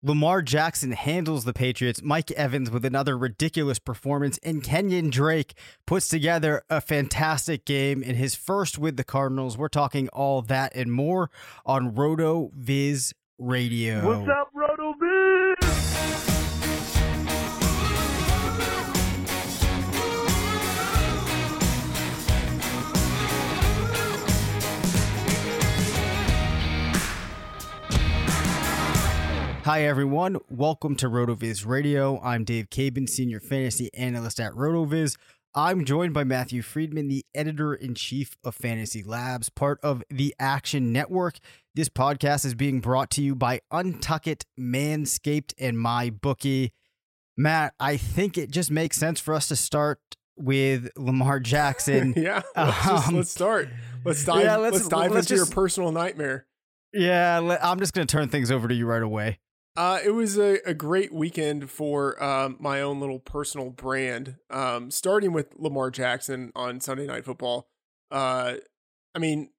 Lamar Jackson handles the Patriots. Mike Evans with another ridiculous performance, and Kenyon Drake puts together a fantastic game in his first with the Cardinals. We're talking all that and more on RotoViz Radio. What's up, Hi, everyone. Welcome to RotoViz Radio. I'm Dave Cabin, Senior Fantasy Analyst at RotoViz. I'm joined by Matthew Freedman, the editor in chief of Fantasy Labs, part of the Action Network. This podcast is being brought to you by Untuckit, Manscaped, and My Bookie. Matt, I think it just makes sense for us to start with Lamar Jackson. yeah, let's, just, Um, let's start. Let's dive. yeah, let's, let's- dive let's into just- your personal nightmare. yeah, I'm just going to turn things over to you right away. Uh, it was a, a great weekend for um, my own little personal brand. Um, starting with Lamar Jackson on Sunday Night Football. Uh, I mean,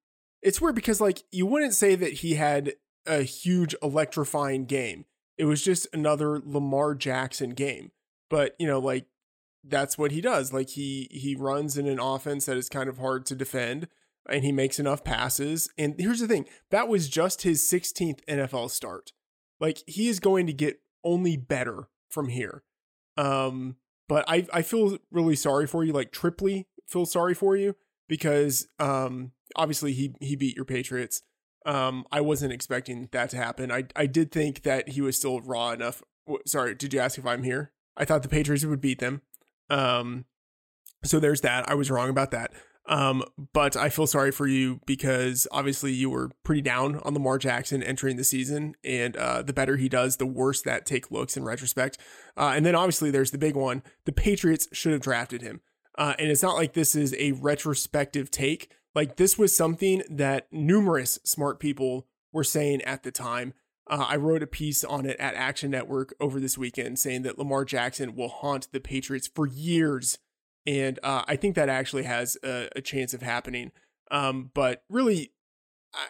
it's weird because like you wouldn't say that he had a huge electrifying game. It was just another Lamar Jackson game. But you know, like that's what he does. Like he he runs in an offense that is kind of hard to defend, and he makes enough passes. And here's the thing: that was just his 16th NFL start. Like he is going to get only better from here. Um, but I I feel really sorry for you. Like triply feel sorry for you because um obviously he he beat your Patriots. Um, I wasn't expecting that to happen. I I did think that he was still raw enough. Sorry, did you ask if I'm here? I thought the Patriots would beat them. Um, so there's that. I was wrong about that. Um, but I feel sorry for you because obviously you were pretty down on Lamar Jackson entering the season, and uh, the better he does, the worse that take looks in retrospect. Uh, and then obviously there's the big one: the Patriots should have drafted him. Uh, and it's not like this is a retrospective take. Like this was something that numerous smart people were saying at the time. Uh, I wrote a piece on it at Action Network over this weekend saying that Lamar Jackson will haunt the Patriots for years and uh, I think that actually has a, a chance of happening. Um, but really,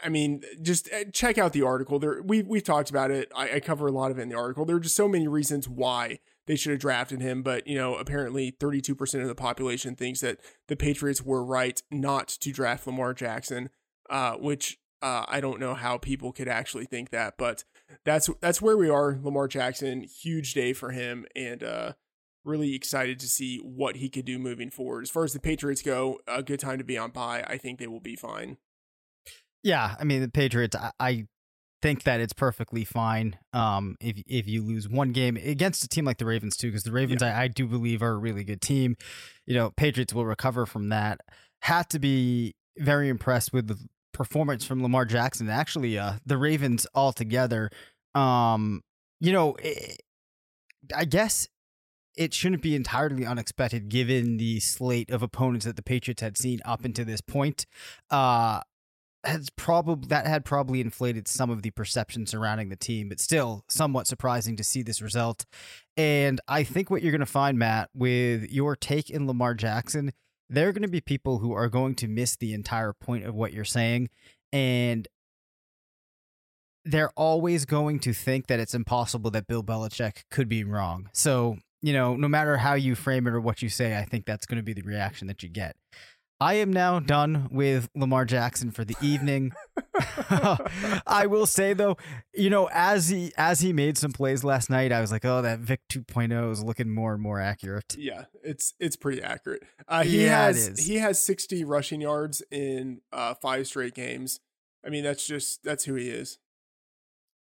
I- mean, just uh, check out the article. There, we we've talked about it. I, I cover a lot of it in the article. There are just so many reasons why they should have drafted him, but you know, apparently, thirty two percent of the population thinks that the Patriots were right not to draft Lamar Jackson, uh, which uh, I don't know how people could actually think that, but that's that's where we are. Lamar Jackson, huge day for him, and uh, really excited to see what he could do moving forward. As far as the Patriots go, a good time to be on bye. I think they will be fine. Yeah, I mean the Patriots. I, I think that it's perfectly fine. Um, if if you lose one game against a team like the Ravens too, because the Ravens, I, I do believe, are a really good team. You know, Patriots will recover from that. Had to be very impressed with the performance from Lamar Jackson. Actually, uh, the Ravens altogether. Um, you know, it, I guess it shouldn't be entirely unexpected given the slate of opponents that the Patriots had seen up until this point. Uh, has probably that had probably inflated some of the perception surrounding the team, but still somewhat surprising to see this result. And I think what you're going to find, Matt, with your take in Lamar Jackson, there are going to be people who are going to miss the entire point of what you're saying, and they're always going to think that it's impossible that Bill Belichick could be wrong. So you know, no matter how you frame it or what you say, I think that's going to be the reaction that you get. I am now done with Lamar Jackson for the evening. I will say though, you know, as he as he made some plays last night, I was like, oh, that Vick 2.0 is looking more and more accurate. Yeah, it's it's pretty accurate. Uh, he yeah, has he has 60 rushing yards in uh, five straight games. I mean, that's just that's who he is.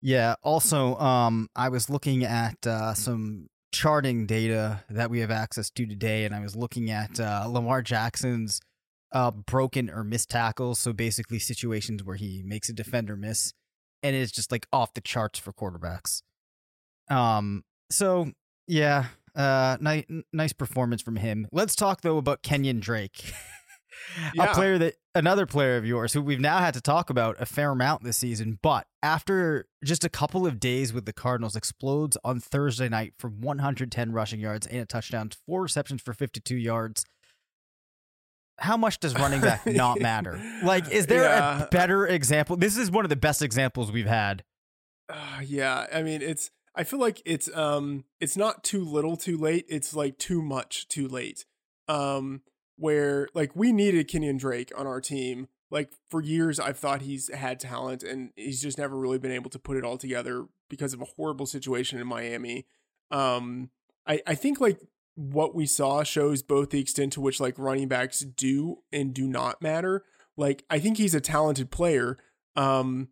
Yeah. Also, um, I was looking at uh, some charting data that we have access to today, and I was looking at uh, Lamar Jackson's uh, broken or missed tackles. So basically, situations where he makes a defender miss, and it's just like off the charts for quarterbacks. Um. So yeah, uh, nice nice performance from him. Let's talk though about Kenyon Drake. yeah. a player that another player of yours who we've now had to talk about a fair amount this season, but after just a couple of days with the Cardinals, explodes on Thursday night for 110 rushing yards and a touchdown, four receptions for 52 yards. How much does running back not matter? Like, is there yeah. a better example? This is one of the best examples we've had. Uh, yeah, I mean, it's. I feel like it's um, it's not too little, too late. It's like too much, too late. Um, where like we needed Kenyon Drake on our team. Like for years, I've thought he's had talent and he's just never really been able to put it all together because of a horrible situation in Miami. Um, I, I think like what we saw shows both the extent to which like running backs do and do not matter. Like I think he's a talented player. Um,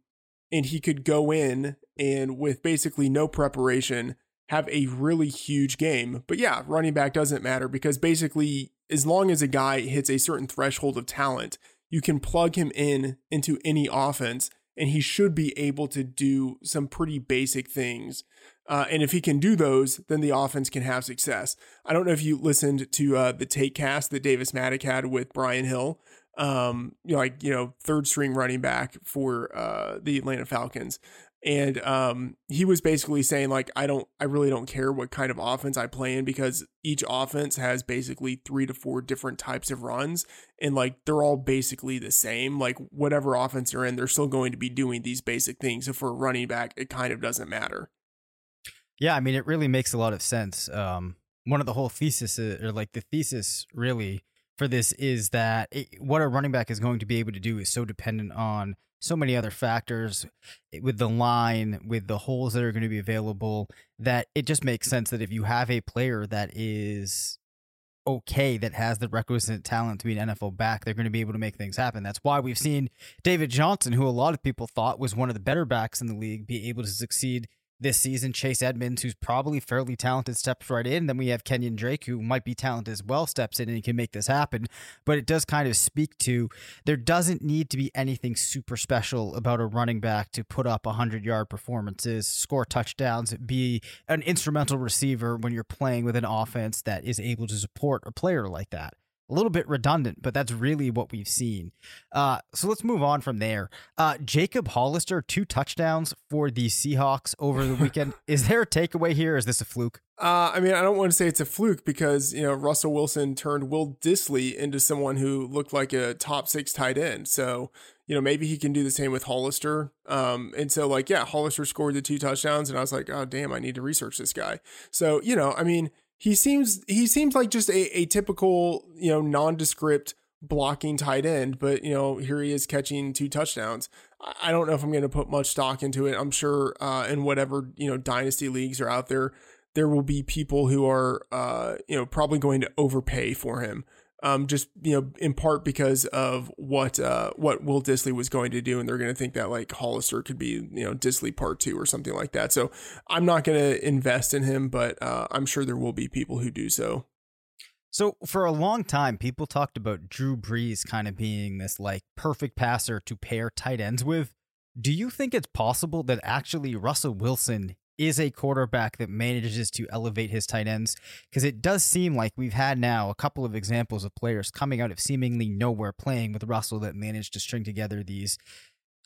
and he could go in and with basically no preparation have a really huge game. But yeah, running back doesn't matter because basically as long as a guy hits a certain threshold of talent, you can plug him in into any offense and he should be able to do some pretty basic things. Uh, and if he can do those, then the offense can have success. I don't know if you listened to uh, the take cast that Davis Mattek had with Brian Hill, um, you know, like you know, third string running back for uh, the Atlanta Falcons and um, he was basically saying like i don't i really don't care what kind of offense i play in because each offense has basically three to four different types of runs and like they're all basically the same. Like whatever offense you're in they're still going to be doing these basic things. So for a running back it kind of doesn't matter. Yeah i mean it really makes a lot of sense. Um, one of the whole thesis uh, or like the thesis really for this is that it, what a running back is going to be able to do is so dependent on so many other factors with the line, with the holes that are going to be available, that it just makes sense that if you have a player that is okay, that has the requisite talent to be an NFL back, they're going to be able to make things happen. That's why we've seen David Johnson, who a lot of people thought was one of the better backs in the league, be able to succeed this season. Chase Edmonds, who's probably fairly talented, steps right in. Then we have Kenyon Drake, who might be talented as well, steps in and can make this happen. But it does kind of speak to there doesn't need to be anything super special about a running back to put up 100 yard performances, score touchdowns, be an instrumental receiver when you're playing with an offense that is able to support a player like that a little bit redundant, but that's really what we've seen. Uh, so let's move on from there. Uh, Jacob Hollister, two touchdowns for the Seahawks over the weekend. is there a takeaway here? Is this a fluke? Uh, I mean, I don't want to say it's a fluke because, you know, Russell Wilson turned Will Dissly into someone who looked like a top six tight end. So, you know, maybe he can do the same with Hollister. Um, and so, like, yeah, Hollister scored the two touchdowns, and I was like, oh, damn, I need to research this guy. So, you know, I mean, he seems he seems like just a, a typical you know nondescript blocking tight end, but you know here he is catching two touchdowns. I don't know if I'm going to put much stock into it. I'm sure uh, in whatever you know dynasty leagues are out there, there will be people who are uh, you know probably going to overpay for him um, just you know in part because of what uh, what Will Dissly was going to do, and they're going to think that like Hollister could be you know Dissly part two or something like that. So I'm not going to invest in him, but uh, I'm sure there will be people who do so. So for a long time, people talked about Drew Brees kind of being this like perfect passer to pair tight ends with. Do you think it's possible that actually Russell Wilson is a quarterback that manages to elevate his tight ends? Because it does seem like we've had now a couple of examples of players coming out of seemingly nowhere playing with Russell that managed to string together these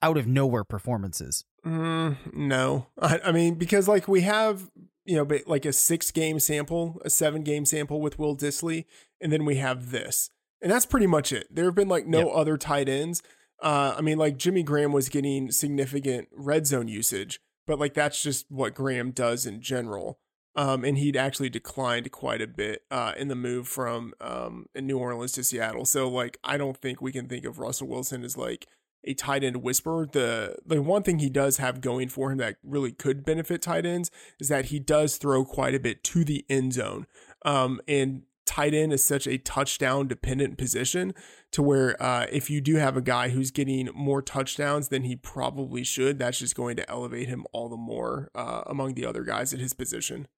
out of nowhere performances. Mm, no, I, I mean because like we have you know, like a six game sample, a seven game sample with Will Dissly, and then we have this. And that's pretty much it. There have been like no yep. other tight ends. Uh, I mean, like Jimmy Graham was getting significant red zone usage, but like that's just what Graham does in general. Um, and he'd actually declined quite a bit uh, in the move from um, New Orleans to Seattle. So like, I don't think we can think of Russell Wilson as like a tight end whisperer. The the one thing he does have going for him that really could benefit tight ends is that he does throw quite a bit to the end zone. Um, and tight end is such a touchdown dependent position to where uh, if you do have a guy who's getting more touchdowns than he probably should, that's just going to elevate him all the more uh, among the other guys at his position.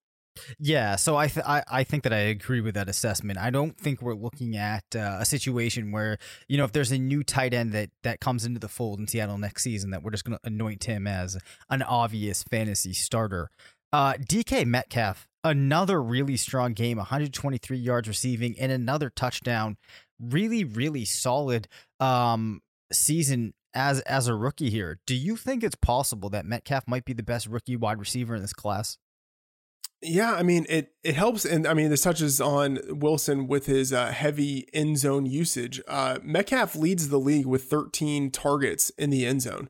Yeah, so I, th- I I think that I agree with that assessment. I don't think we're looking at uh, a situation where you know if there's a new tight end that that comes into the fold in Seattle next season that we're just going to anoint him as an obvious fantasy starter. Uh, DK Metcalf, another really strong game, 123 yards receiving and another touchdown. Really, really solid um, season as as a rookie here. Do you think it's possible that Metcalf might be the best rookie wide receiver in this class? Yeah, I mean it it helps, and I mean this touches on Wilson with his uh, heavy end zone usage. Uh, Metcalf leads the league with 13 targets in the end zone.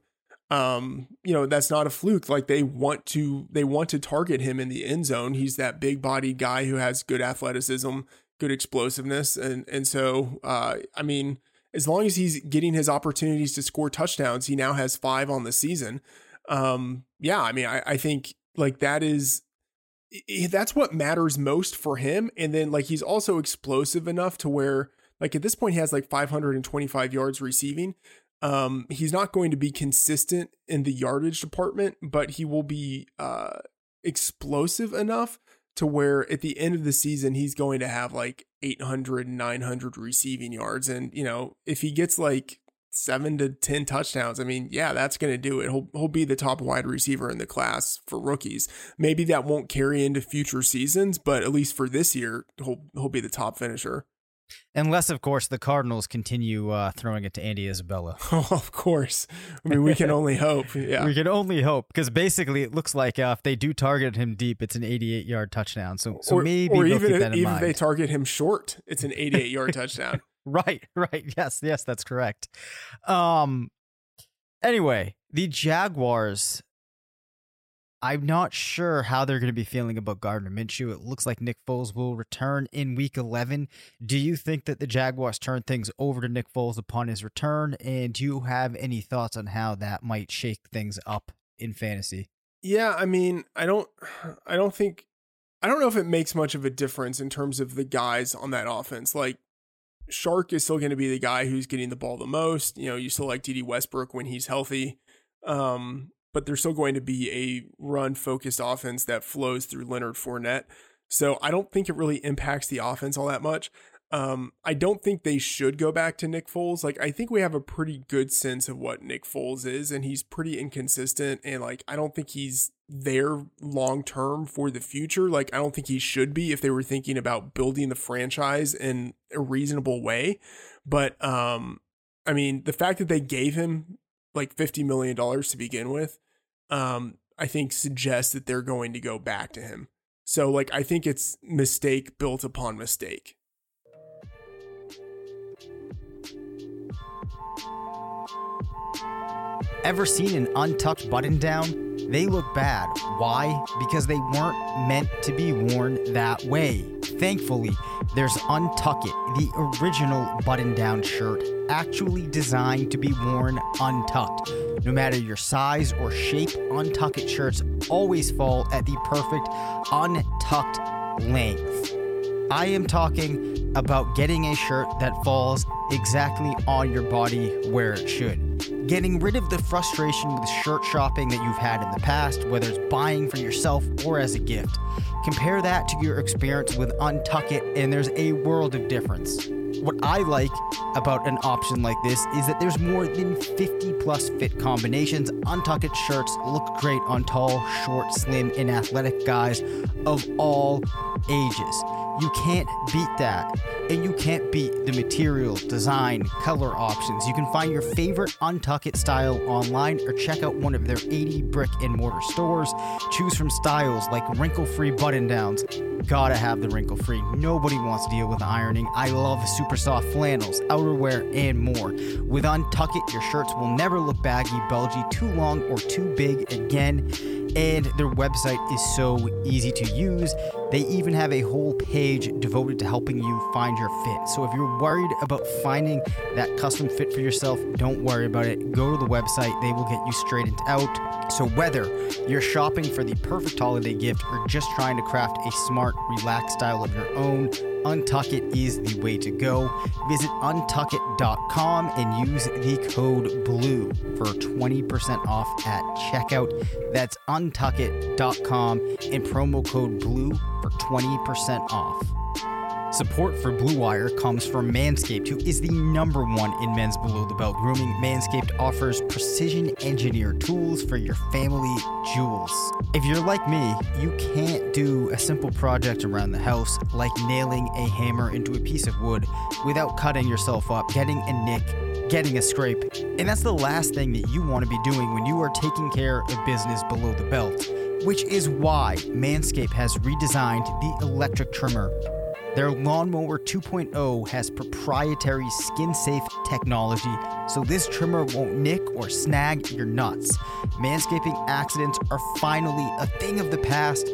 Um, you know that's not a fluke. Like they want to they want to target him in the end zone. He's that big body guy who has good athleticism, good explosiveness, and and so uh, I mean as long as he's getting his opportunities to score touchdowns, he now has five on the season. Um, yeah, I mean I, I think like that is that's what matters most for him. And then like he's also explosive enough to where like at this point he has like 525 yards receiving. Um, he's not going to be consistent in the yardage department, but he will be uh explosive enough to where at the end of the season he's going to have like 800 900 receiving yards and you know if he gets like seven to 10 touchdowns. I mean, yeah, that's going to do it. He'll, he'll be the top wide receiver in the class for rookies. Maybe that won't carry into future seasons, but at least for this year, he'll, he'll be the top finisher. Unless, of course, the Cardinals continue uh, throwing it to Andy Isabella. Oh, of course. I mean, we can only hope. Yeah. We can only hope because basically it looks like uh, if they do target him deep, it's an 88 yard touchdown. So, so or, maybe or even, if, even if they target him short, it's an 88 yard touchdown. Right, right. Yes, yes, that's correct. Um anyway, the Jaguars I'm not sure how they're going to be feeling about Gardner Minshew. It looks like Nick Foles will return in week 11. Do you think that the Jaguars turn things over to Nick Foles upon his return? And do you have any thoughts on how that might shake things up in fantasy? Yeah, I mean, I don't I don't think I don't know if it makes much of a difference in terms of the guys on that offense. Like Chark is still going to be the guy who's getting the ball the most. You know, you still like Dede Westbrook when he's healthy. Um, but there's still going to be a run focused offense that flows through Leonard Fournette. So I don't think it really impacts the offense all that much. Um, I don't think they should go back to Nick Foles. Like, I think we have a pretty good sense of what Nick Foles is, and he's pretty inconsistent. And like, I don't think he's there long term for the future. Like, I don't think he should be if they were thinking about building the franchise in a reasonable way. But, um, I mean, the fact that they gave him like $50 million to begin with, um, I think suggests that they're going to go back to him. So, like, I think it's mistake built upon mistake. Ever seen an untucked button down? They look bad. Why? Because they weren't meant to be worn that way. Thankfully, there's Untuck It, the original button down shirt, actually designed to be worn untucked. No matter your size or shape, Untuck It shirts always fall at the perfect untucked length. I am talking about getting a shirt that falls exactly on your body where it should. Getting rid of the frustration with shirt shopping that you've had in the past, whether it's buying for yourself or as a gift. Compare that to your experience with Untuck It, and there's a world of difference. What I like about an option like this is that there's more than 50 plus fit combinations. Untuck It shirts look great on tall, short, slim, and athletic guys of all ages. You can't beat that. And you can't beat the material, design, color options. You can find your favorite Untuck It style online or check out one of their 80 brick and mortar stores. Choose from styles like wrinkle free button downs. Gotta have the wrinkle free. Nobody wants to deal with ironing. I love super soft flannels, outerwear, and more. With Untuck It, your shirts will never look baggy, bulgy, too long, or too big again and their website is so easy to use. They even have a whole page devoted to helping you find your fit. So if you're worried about finding that custom fit for yourself, don't worry about it. Go to the website, they will get you straightened out. So whether you're shopping for the perfect holiday gift or just trying to craft a smart, relaxed style of your own, Untuck It is the way to go. Visit untuckit.com and use the code BLUE for 20% off at checkout. That's untuckit.com and promo code BLUE for 20% off. Support for Blue Wire comes from Manscaped, who is the number one in men's below the belt grooming. Manscaped offers precision engineered tools for your family jewels. If you're like me, you can't do a simple project around the house like nailing a hammer into a piece of wood without cutting yourself up, getting a nick, getting a scrape. And that's the last thing that you want to be doing when you are taking care of business below the belt. Which is why Manscaped has redesigned the electric trimmer their Lawnmower 2.0 has proprietary skin safe technology, so this trimmer won't nick or snag your nuts. Manscaping accidents are finally a thing of the past,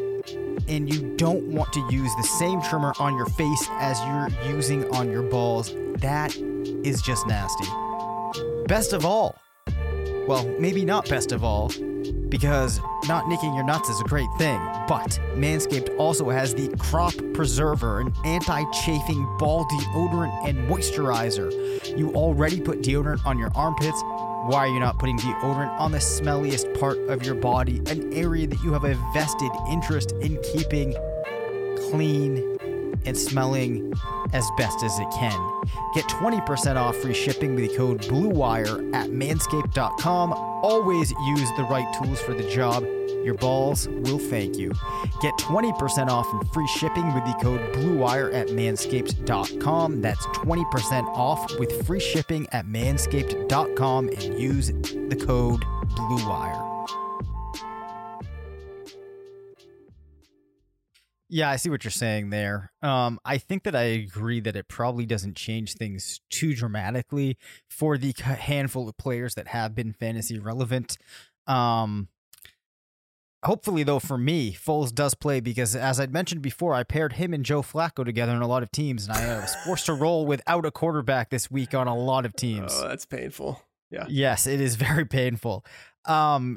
and you don't want to use the same trimmer on your face as you're using on your balls. That is just nasty. Best of all, well, maybe not best of all, because not nicking your nuts is a great thing, but Manscaped also has the Crop Preserver, an anti chafing ball deodorant and moisturizer. You already put deodorant on your armpits. Why are you not putting deodorant on the smelliest part of your body, an area that you have a vested interest in keeping clean and smelling as best as it can. Get 20% off free shipping with the code BLUEWIRE at manscaped.com. Always use the right tools for the job. Your balls will thank you. Get 20% off and free shipping with the code BLUEWIRE at manscaped.com. That's 20% off with free shipping at manscaped.com and use the code BLUEWIRE. Yeah, I see what you're saying there. Um, I think that I agree that it probably doesn't change things too dramatically for the handful of players that have been fantasy relevant. Um, hopefully, though, for me, Foles does play because, as I'd mentioned before, I paired him and Joe Flacco together in a lot of teams, and I was forced to roll without a quarterback this week on a lot of teams. Oh, that's painful. Yeah. Yes, it is very painful. Um,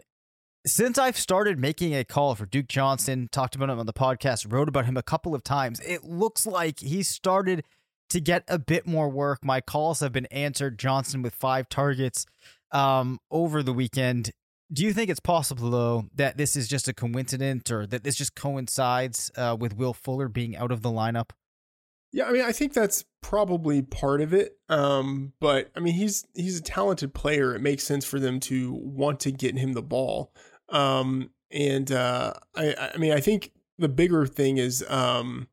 since I've started making a call for Duke Johnson, talked about him on the podcast, wrote about him a couple of times, it looks like he started to get a bit more work. My calls have been answered. Johnson with five targets um, over the weekend. Do you think it's possible, though, that this is just a coincidence or that this just coincides uh, with Will Fuller being out of the lineup? Yeah, I mean, I think that's probably part of it. Um, but I mean, he's he's a talented player. It makes sense for them to want to get him the ball. Um, and uh, I, I mean, I think the bigger thing is um,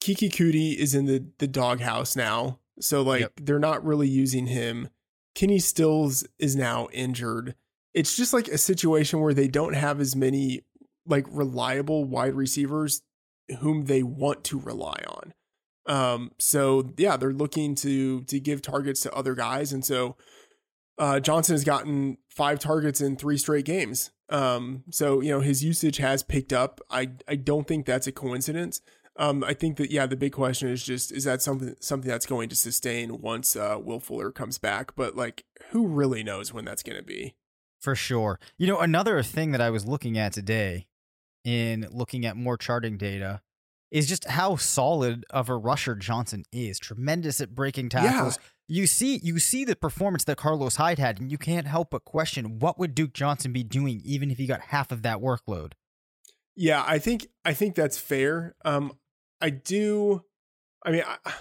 Keke Coutee is in the the doghouse now, so like yep. they're not really using him. Kenny Stills is now injured. It's just like a situation where they don't have as many like reliable wide receivers whom they want to rely on. Um, so yeah, they're looking to to give targets to other guys, and so uh, Johnson has gotten five targets in three straight games. Um, so you know his usage has picked up. I I don't think that's a coincidence. Um, I think that yeah, the big question is just is that something something that's going to sustain once uh, Will Fuller comes back? But like, who really knows when that's going to be? For sure. You know, another thing that I was looking at today, in looking at more charting data, is just how solid of a rusher Johnson is. Tremendous at breaking tackles. Yeah you see you see the performance that Carlos Hyde had, and you can't help but question what would Duke Johnson be doing even if he got half of that workload. Yeah, I think I think that's fair. Um, I do. I mean, I,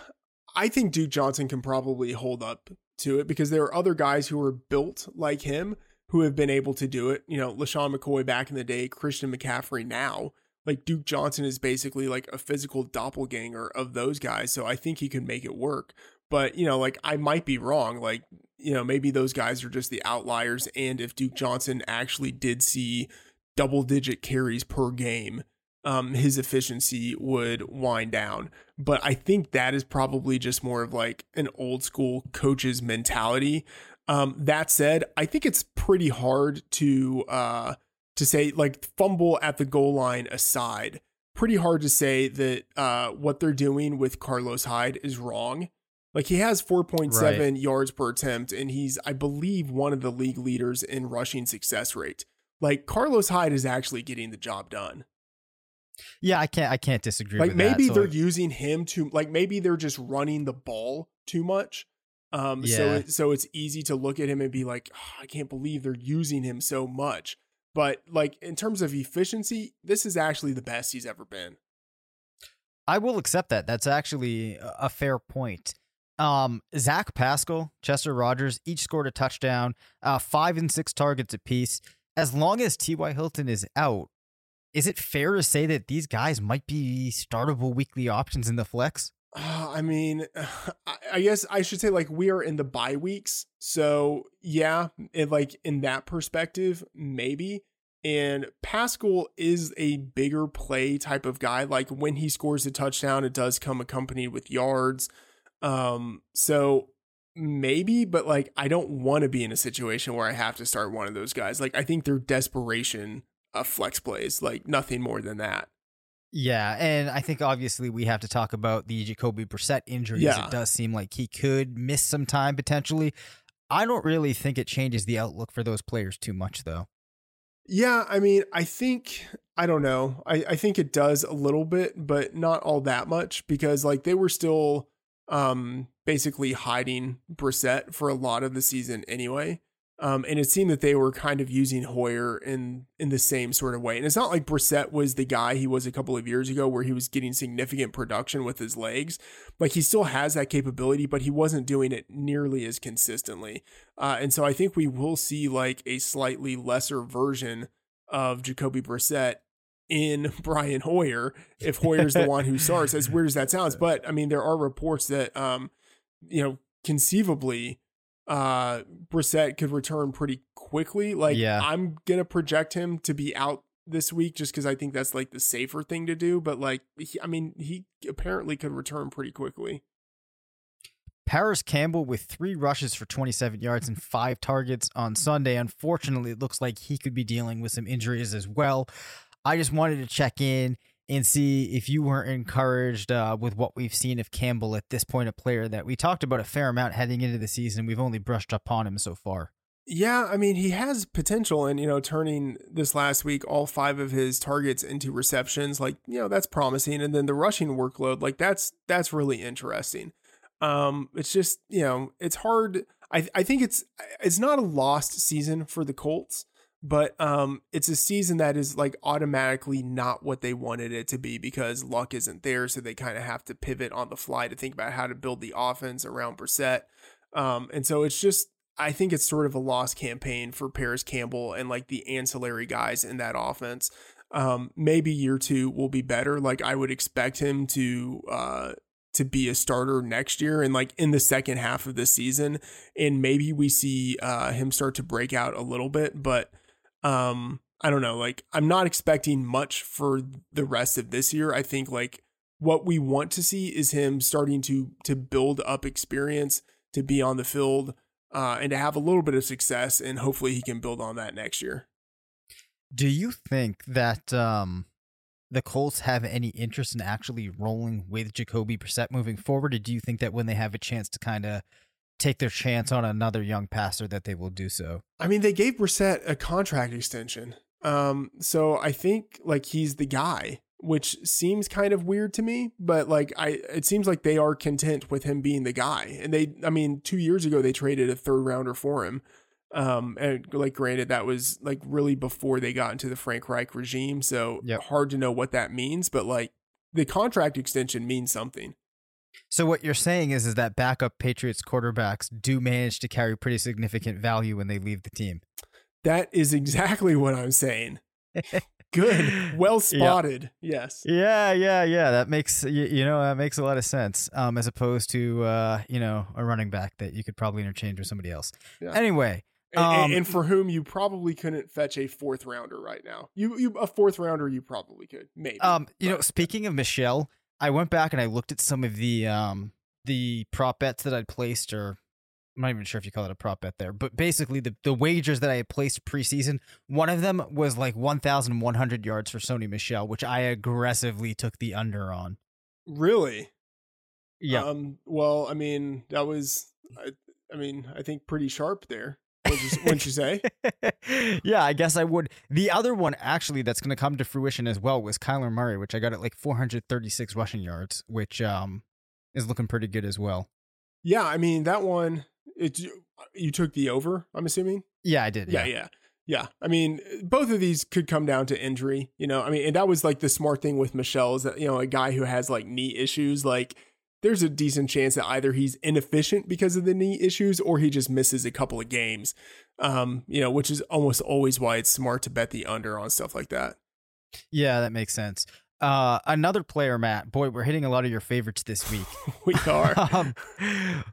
I think Duke Johnson can probably hold up to it because there are other guys who are built like him who have been able to do it. You know, LeSean McCoy back in the day, Christian McCaffrey now. Like Duke Johnson is basically like a physical doppelganger of those guys. So I think he could make it work. But, you know, like I might be wrong. Like, you know, maybe those guys are just the outliers. And if Duke Johnson actually did see double digit carries per game, um, his efficiency would wind down. But I think that is probably just more of like an old school coach's mentality. Um, that said, I think it's pretty hard to uh, to say like fumble at the goal line aside. Pretty hard to say that uh, what they're doing with Carlos Hyde is wrong. Like he has 4.7 right. yards per attempt, and he's, I believe, one of the league leaders in rushing success rate. Like Carlos Hyde is actually getting the job done. Yeah, I can't I can't disagree. Like maybe that, so they're using him to like maybe they're just running the ball too much. Um yeah. so it, so it's easy to look at him and be like, oh, I can't believe they're using him so much. But like in terms of efficiency, this is actually the best he's ever been. I will accept that. That's actually a fair point. Um, Zach Pascal, Chester Rogers, each scored a touchdown, uh, five and six targets apiece. As long as T.Y. Hilton is out, is it fair to say that these guys might be startable weekly options in the flex? Uh, I mean, I guess I should say like we are in the bye weeks, so yeah, it, like in that perspective, maybe. And Pascal is a bigger play type of guy. Like when he scores a touchdown, it does come accompanied with yards. Um, so maybe, but like I don't want to be in a situation where I have to start one of those guys. Like I think they're desperation of flex plays, like nothing more than that. Yeah, and I think obviously we have to talk about the Jacoby Brissett injuries. Yeah. It does seem like he could miss some time potentially. I don't really think it changes the outlook for those players too much, though. Yeah, I mean, I think I don't know. I, I think it does a little bit, but not all that much because like they were still um basically hiding Brissett for a lot of the season anyway. Um, and it seemed that they were kind of using Hoyer in in the same sort of way. And it's not like Brissett was the guy he was a couple of years ago, where he was getting significant production with his legs. Like he still has that capability, but he wasn't doing it nearly as consistently. Uh, and so I think we will see like a slightly lesser version of Jacoby Brissett in Brian Hoyer if Hoyer's the one who starts. As weird as that sounds, but I mean there are reports that um, you know conceivably uh Brissett could return pretty quickly. Like yeah. I'm gonna project him to be out this week just because I think that's like the safer thing to do. But like, he, I mean, he apparently could return pretty quickly. Parris Campbell with three rushes for 27 yards and five targets on Sunday. Unfortunately, it looks like he could be dealing with some injuries as well. I just wanted to check in and see if you weren't encouraged uh, with what we've seen of Campbell at this point, a player that we talked about a fair amount heading into the season. We've only brushed up on him so far. Yeah, I mean, he has potential and, you know, turning this last week all five of his targets into receptions, like, you know, that's promising. And then the rushing workload, like that's that's really interesting. Um, it's just, you know, it's hard. I I think it's it's not a lost season for the Colts but um, it's a season that is like automatically not what they wanted it to be because luck isn't there. So they kind of have to pivot on the fly to think about how to build the offense around Brissett. Um, and so it's just, I think it's sort of a lost campaign for Parris Campbell and like the ancillary guys in that offense. Um, maybe year two will be better. Like I would expect him to, uh, to be a starter next year and like in the second half of the season and maybe we see uh, him start to break out a little bit but um, I don't know, like I'm not expecting much for the rest of this year. I think like what we want to see is him starting to to build up experience, to be on the field, uh, and to have a little bit of success, and hopefully he can build on that next year. Do you think that um, the Colts have any interest in actually rolling with Jacoby Brissett moving forward, or do you think that when they have a chance to kind of take their chance on another young passer that they will do so. I mean, they gave Brissett a contract extension. Um, so I think like he's the guy, which seems kind of weird to me, but like I it seems like they are content with him being the guy. And they I mean, 2 years ago they traded a third rounder for him. Um, and like granted, that was like really before they got into the Frank Reich regime, so Yep. hard to know what that means. But like the contract extension means something. So what you're saying is is that backup Patriots quarterbacks do manage to carry pretty significant value when they leave the team. That is exactly what I'm saying. Good, well spotted. Yes. Yeah, yeah, yeah. That makes you, you know that makes a lot of sense. Um, as opposed to uh, you know, a running back that you could probably interchange with somebody else. Yeah. Anyway, and- Um, and for whom you probably couldn't fetch a fourth rounder right now. You, you a fourth rounder you probably could maybe. um, you know, but- speaking of Michel, I went back and I looked at some of the um the prop bets that I'd placed, or I'm not even sure if you call it a prop bet there, but basically the the wagers that I had placed preseason. One of them was like 1,100 yards for Sony Michel, which I aggressively took the under on. really. Yeah. Um. Well, I mean, that was. I, I mean, I think pretty sharp there. Wouldn't you, say? yeah, I guess I would. The other one actually that's going to come to fruition as well was Kyler Murray, which I got at like 436 rushing yards, which um is looking pretty good as well. Yeah. I mean, that one. It. You took the over. I'm assuming. Yeah, I did. Yeah, yeah. Yeah. I mean, both of these could come down to injury, you know. I mean, and that was like the smart thing with Michel is that, you know, a guy who has like knee issues, like there's a decent chance that either he's inefficient because of the knee issues or he just misses a couple of games. Um, you know, which is almost always why it's smart to bet the under on stuff like that. Yeah, that makes sense. Uh, another player, Matt. Boy, we're hitting a lot of your favorites this week. We are. um,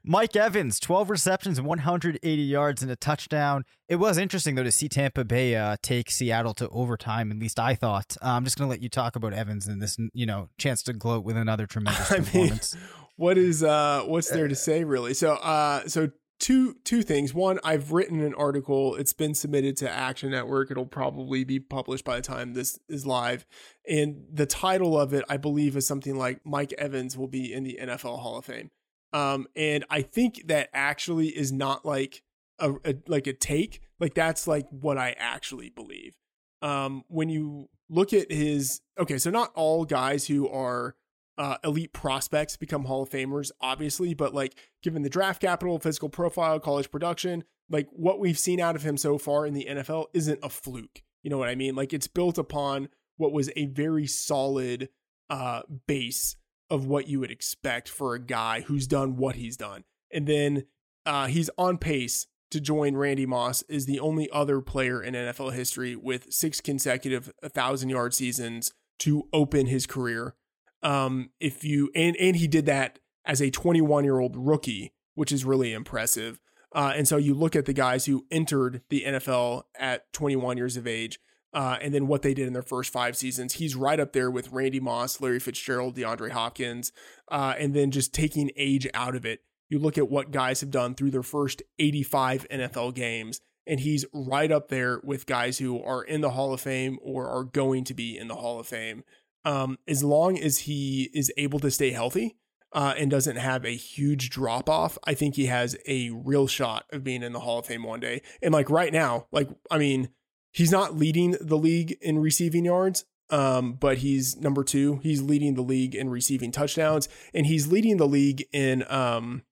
Mike Evans, 12 receptions, 180 yards, and a touchdown. It was interesting, though, to see Tampa Bay uh, take Seattle to overtime, at least I thought. Uh, I'm just going to let you talk about Evans and this, you know, chance to gloat with another tremendous I mean, performance. What is uh what's there to say really? So uh so two two things. One i've written an article. It's been submitted to action network. It'll probably be published by the time this is live. And the title of it i believe is something like mike evans will be in the nfl hall of fame. Um and i think that actually is not like a, a like a take. Like that's like what i actually believe. Um when you look at his okay so not all guys who are uh, elite prospects become Hall of Famers, obviously, but like given the draft capital, physical profile, college production, like what we've seen out of him so far in the NFL isn't a fluke. You know what I mean? Like it's built upon what was a very solid uh, base of what you would expect for a guy who's done what he's done. And then uh, he's on pace to join Randy Moss is the only other player in NFL history with six consecutive 1,000 yard seasons to open his career um if you and and he did that as a 21 year old rookie which is really impressive. Uh and so you look at the guys who entered the NFL at 21 years of age uh and then what they did in their first 5 seasons. He's right up there with Randy Moss Larry Fitzgerald DeAndre Hopkins uh and then just taking age out of it. You look at what guys have done through their first 85 NFL games and he's right up there with guys who are in the Hall of Fame or are going to be in the Hall of Fame um, as long as he is able to stay healthy uh, and doesn't have a huge drop off, I think he has a real shot of being in the Hall of Fame one day. And like right now, like, I mean, he's not leading the league in receiving yards. Um, but he's number two. He's leading the league in receiving touchdowns, and he's leading the league in um,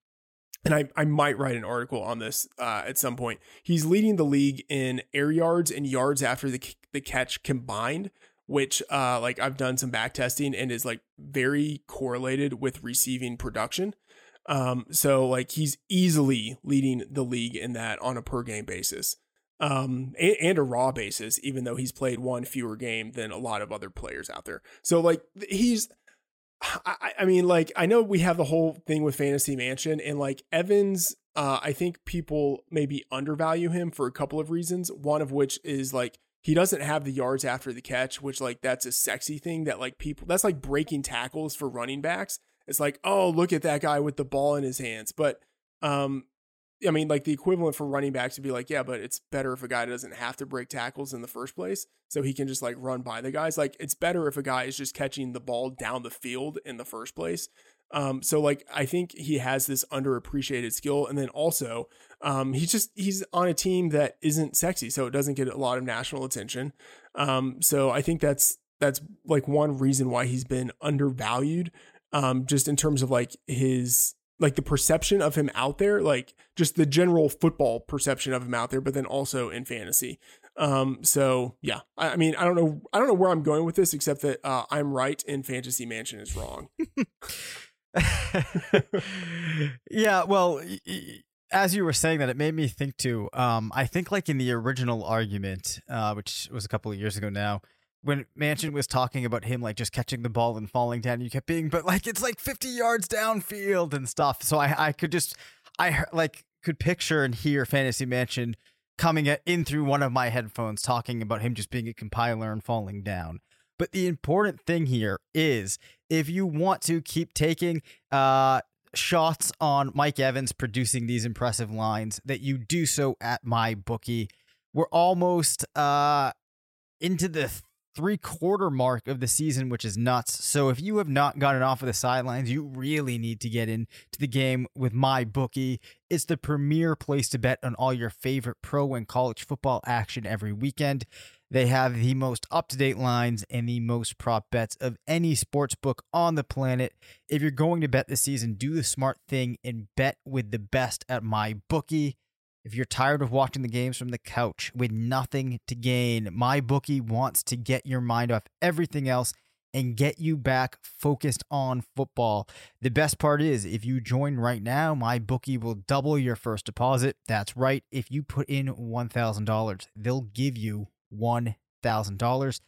and I, I might write an article on this uh, at some point. He's leading the league in air yards and yards after the the catch combined, which uh like I've done some back testing and is like very correlated with receiving production. Um so like he's easily leading the league in that on a per game basis. Um and, and a raw basis even though he's played one fewer game than a lot of other players out there. So like he's I, I mean like I know we have the whole thing with Fantasy Mansion and like Evans uh I think people maybe undervalue him for a couple of reasons, one of which is like he doesn't have the yards after the catch, which like that's a sexy thing that like people that's like breaking tackles for running backs. It's like, oh, look at that guy with the ball in his hands. But um I mean, like the equivalent for running backs would be like, yeah, but it's better if a guy doesn't have to break tackles in the first place. So he can just like run by the guys. Like it's better if a guy is just catching the ball down the field in the first place. Um, so like I think he has this underappreciated skill. And then also, um, he's just he's on a team that isn't sexy, so it doesn't get a lot of national attention. Um, so I think that's that's like one reason why he's been undervalued. Um, just in terms of like his like the perception of him out there, like just the general football perception of him out there, but then also in fantasy. Um, so yeah, I, I mean, I don't know, I don't know where I'm going with this, except that uh, I'm right and Fantasy Mansion is wrong. yeah, well, as you were saying that, it made me think too. Um, I think like in the original argument, uh, which was a couple of years ago now, when Mansion was talking about him like just catching the ball and falling down, you kept being, but like it's like 50 yards downfield and stuff. So I I could just I like could picture and hear Fantasy Mansion coming in through one of my headphones talking about him just being a compiler and falling down. But the important thing here is if you want to keep taking uh shots on Mike Evans producing these impressive lines that you do so at MyBookie. We're almost uh into the three quarter mark of the season, which is nuts. So if you have not gotten off of the sidelines, you really need to get into the game with MyBookie. It's the premier place to bet on all your favorite pro and college football action every weekend. They have the most up to date lines and the most prop bets of any sports book on the planet. If you're going to bet this season, do the smart thing and bet with the best at my bookie. If you're tired of watching the games from the couch with nothing to gain, MyBookie wants to get your mind off everything else and get you back focused on football. The best part is if you join right now, MyBookie will double your first deposit. That's right. If you put in $1,000, they'll give you $1,000.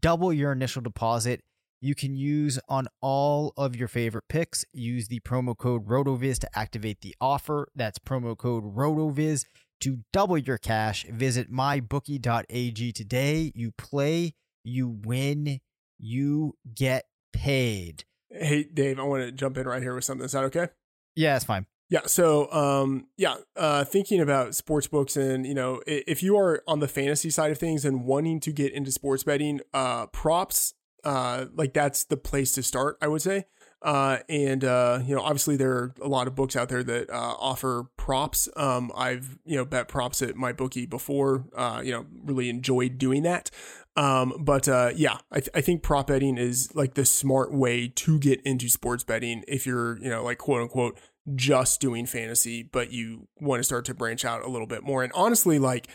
Double your initial deposit. You can use on all of your favorite picks. Use the promo code RotoViz to activate the offer. That's promo code RotoViz to double your cash. Visit mybookie.ag today. You play, you win, you get paid. Hey, Dave, I want to jump in right here with something. Is that okay? Yeah, it's fine. Yeah. So, um, yeah, uh, thinking about sports books and, you know, if you are on the fantasy side of things and wanting to get into sports betting, uh, props, uh, like that's the place to start, I would say. Uh, and, uh, you know, obviously there are a lot of books out there that, uh, offer props. Um, I've, you know, bet props at MyBookie before, you know, really enjoyed doing that. Um, but, yeah, I, th- I think prop betting is like the smart way to get into sports betting if you're, you know, like quote unquote, just doing fantasy, but you want to start to branch out a little bit more. And honestly, like,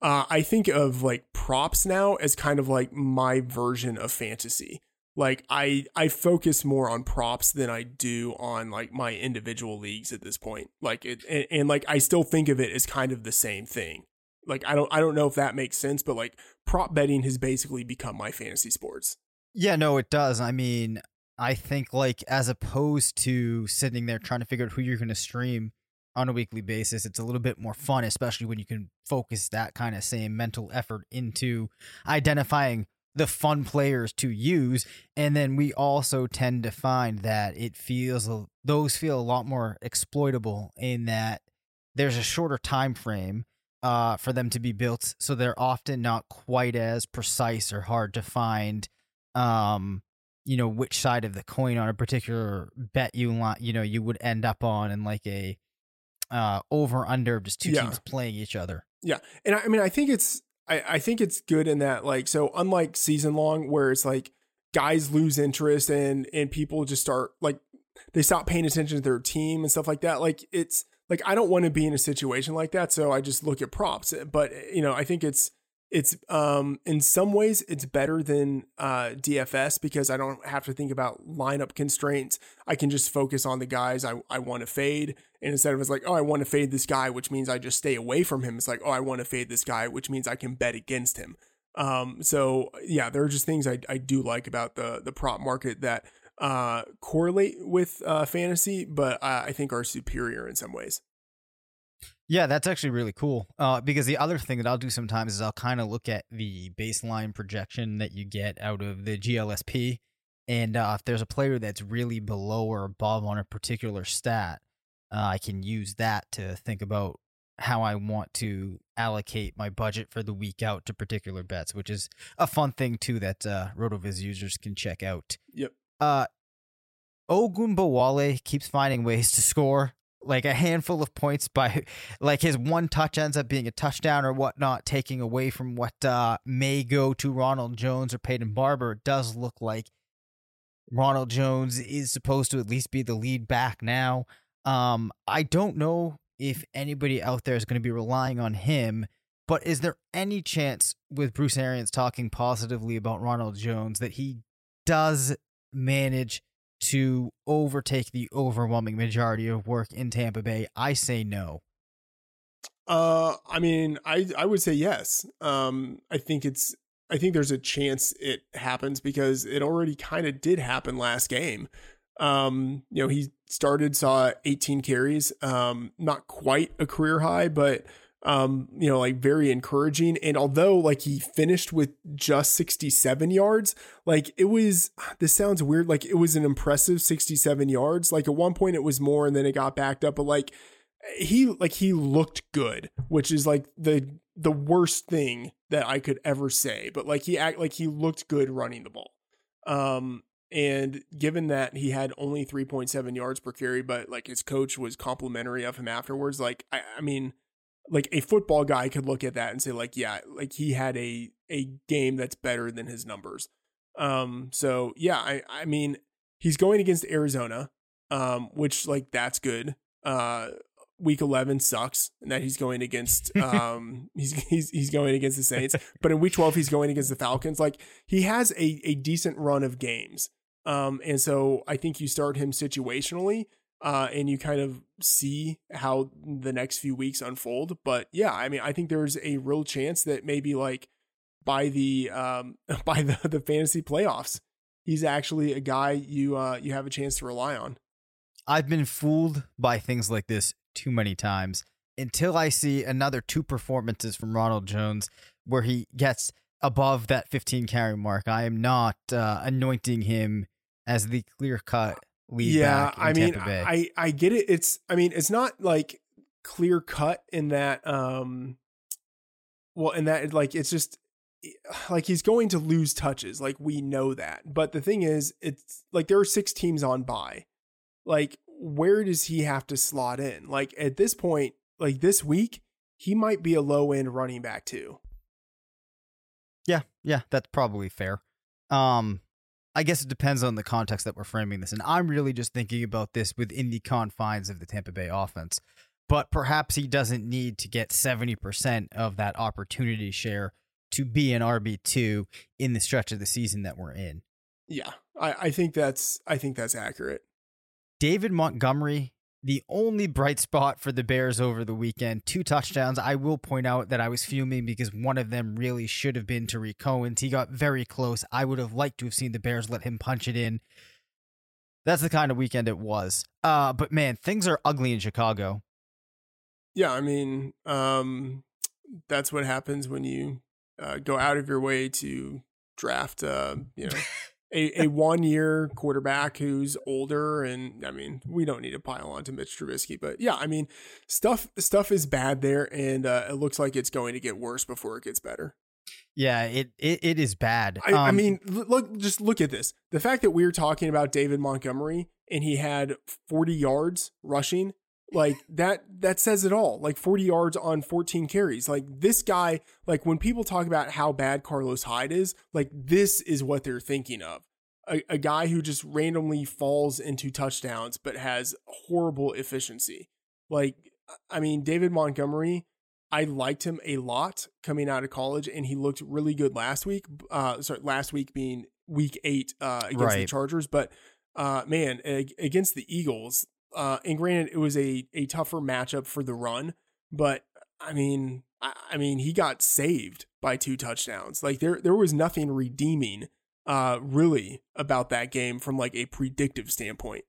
uh, I think of like props now as kind of like my version of fantasy. Like I I focus more on props than I do on like my individual leagues at this point. Like it and, and like I still think of it as kind of the same thing. Like I don't I don't know if that makes sense, but like prop betting has basically become my fantasy sports. Yeah, no, it does. I mean, I think like as opposed to sitting there trying to figure out who you're going to stream on a weekly basis, it's a little bit more fun, especially when you can focus that kind of same mental effort into identifying the fun players to use. And then we also tend to find that it feels those feel a lot more exploitable in that there's a shorter time frame uh, for them to be built, so they're often not quite as precise or hard to find. Um, you know which side of the coin on a particular bet you want you know you would end up on in like a uh over under just two yeah. teams playing each other yeah and I, I, mean i think it's I, I think it's good in that like so unlike season long where it's like guys lose interest and and people just start like they stop paying attention to their team and stuff like that like it's like i don't want to be in a situation like that so i just look at props but you know i think it's it's um in some ways it's better than uh DFS because I don't have to think about lineup constraints. I can just focus on the guys I, I want to fade. And instead of it's like, oh, I want to fade this guy, which means I just stay away from him. It's like, oh, I want to fade this guy, which means I can bet against him. Um, so yeah, there are just things I, I do like about the the prop market that uh correlate with uh fantasy, but uh, I think are superior in some ways. Yeah, that's actually really cool. Uh, because the other thing that I'll do sometimes is I'll kind of look at the baseline projection that you get out of the GLSP, and uh, if there's a player that's really below or above on a particular stat, uh, I can use that to think about how I want to allocate my budget for the week out to particular bets, which is a fun thing too that uh, RotoViz users can check out. Yep. Uh, Ogunbowale keeps finding ways to score like a handful of points by like his one touch ends up being a touchdown or whatnot, taking away from what uh, may go to Ronald Jones or Peyton Barber. It does look like Ronald Jones is supposed to at least be the lead back now. Um, I don't know if anybody out there is going to be relying on him, but is there any chance with Bruce Arians talking positively about Ronald Jones that he does manage to overtake the overwhelming majority of work in Tampa Bay? I say no. Uh, I mean, I I would say yes. Um, I think it's I think there's a chance it happens because it already kind of did happen last game. Um, you know, he started saw 18 carries, um, not quite a career high, but um, you know, like very encouraging. And although like he finished with just 67 yards, like it was, this sounds weird. Like it was an impressive 67 yards. Like at one point it was more and then it got backed up, but like he, like he looked good, which is like the, the worst thing that I could ever say, but like he act like he looked good running the ball. Um, and given that he had only 3.7 yards per carry, but like his coach was complimentary of him afterwards, like, I, I mean, like a football guy could look at that and say like yeah like he had a a game that's better than his numbers. Um so yeah i i mean he's going against arizona um which like that's good. Uh week 11 sucks and that he's going against um he's he's he's going against the saints but in week 12 he's going against the falcons. Like he has a a decent run of games. Um and so i think you start him situationally uh, and you kind of see how the next few weeks unfold. But yeah, I mean, I think there's a real chance that maybe like by the um, by the the fantasy playoffs, he's actually a guy you uh, you have a chance to rely on. I've been fooled by things like this too many times until I see another two performances from Ronald Jones where he gets above that 15 carry mark. I am not uh, anointing him as the clear cut lead yeah, I mean, I I get it. It's I mean, it's not like clear cut in that um well, in that like it's just like he's going to lose touches, like we know that. But the thing is, it's like there are six teams on by. Like where does he have to slot in? Like at this point, like this week, he might be a low end running back too. Yeah, yeah, that's probably fair. Um I guess it depends on the context that we're framing this. And I'm really just thinking about this within the confines of the Tampa Bay offense. But perhaps he doesn't need to get 70% of that opportunity share to be an RB2 in the stretch of the season that we're in. Yeah, I, I think that's I think that's accurate. David Montgomery the only bright spot for the Bears over the weekend. Two touchdowns. I will point out that I was fuming because one of them really should have been Tarik Cohen's. He got very close. I would have liked to have seen the Bears let him punch it in. That's the kind of weekend it was. Uh, but man, things are ugly in Chicago. Yeah, I mean, um, that's what happens when you uh, go out of your way to draft, uh, you know, a, a one year quarterback who's older and I mean we don't need to pile on to Mitch Trubisky but yeah I mean stuff stuff is bad there and uh, it looks like it's going to get worse before it gets better. Yeah, it it, it is bad. I, um, I mean, look, just look at this. The fact that we're talking about David Montgomery and he had 40 yards rushing like that that says it all. Like 40 yards on 14 carries. Like this guy like when people talk about how bad carlos hyde is like this is what they're thinking of. A, a guy who just randomly falls into touchdowns but has horrible efficiency. Like i mean david montgomery i liked him a lot coming out of college and he looked really good last week uh sorry last week being week eight uh against right. the chargers but uh man against the eagles uh, and granted, it was a a tougher matchup for the run, but I mean, I, I mean, he got saved by two touchdowns. Like there there was nothing redeeming, uh, really about that game from like a predictive standpoint.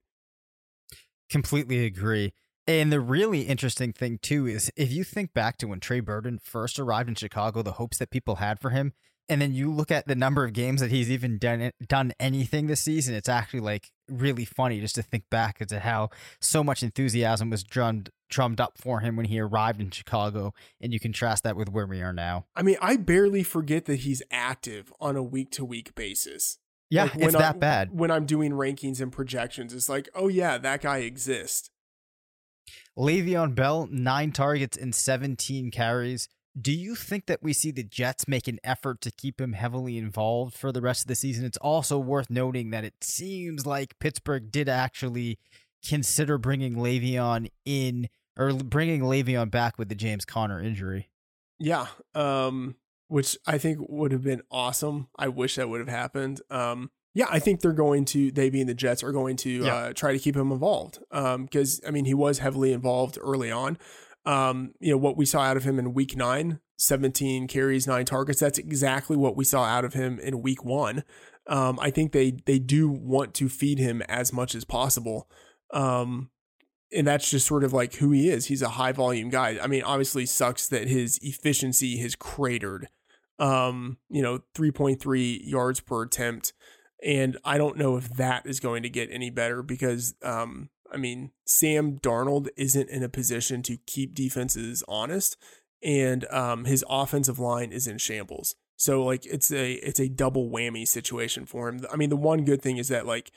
Completely agree. And the really interesting thing too is if you think back to when Trey Burton first arrived in Chicago, the hopes that people had for him, and then you look at the number of games that he's even done done anything this season, it's actually like really funny just to think back to how so much enthusiasm was drummed drummed up for him when he arrived in Chicago, and you contrast that with where we are now. I mean, I barely forget that he's active on a week to week basis. Yeah, like it's that bad. When I'm doing rankings and projections, it's like, oh yeah, that guy exists. Le'Veon Bell, nine targets and 17 carries. Do you think that we see the Jets make an effort to keep him heavily involved for the rest of the season? It's also worth noting that it seems like Pittsburgh did actually consider bringing Le'Veon in or bringing Le'Veon back with the James Conner injury. Yeah, um, which I think would have been awesome. I wish that would have happened. Um, yeah, I think they're going to, they being the Jets, are going to Yeah. uh, try to keep him involved. Because, I mean, he was heavily involved early on. Um, you know, what we saw out of him in week nine 17 carries, nine targets. That's exactly what we saw out of him in week one. Um, I think they they do want to feed him as much as possible. Um, and that's just sort of like who he is. He's a high volume guy. I mean, obviously sucks that his efficiency has cratered. Um, you know, 3.3 yards per attempt. And I don't know if that is going to get any better because um, I mean, Sam Darnold isn't in a position to keep defenses honest and um, his offensive line is in shambles. So like it's a it's a double whammy situation for him. I mean, the one good thing is that like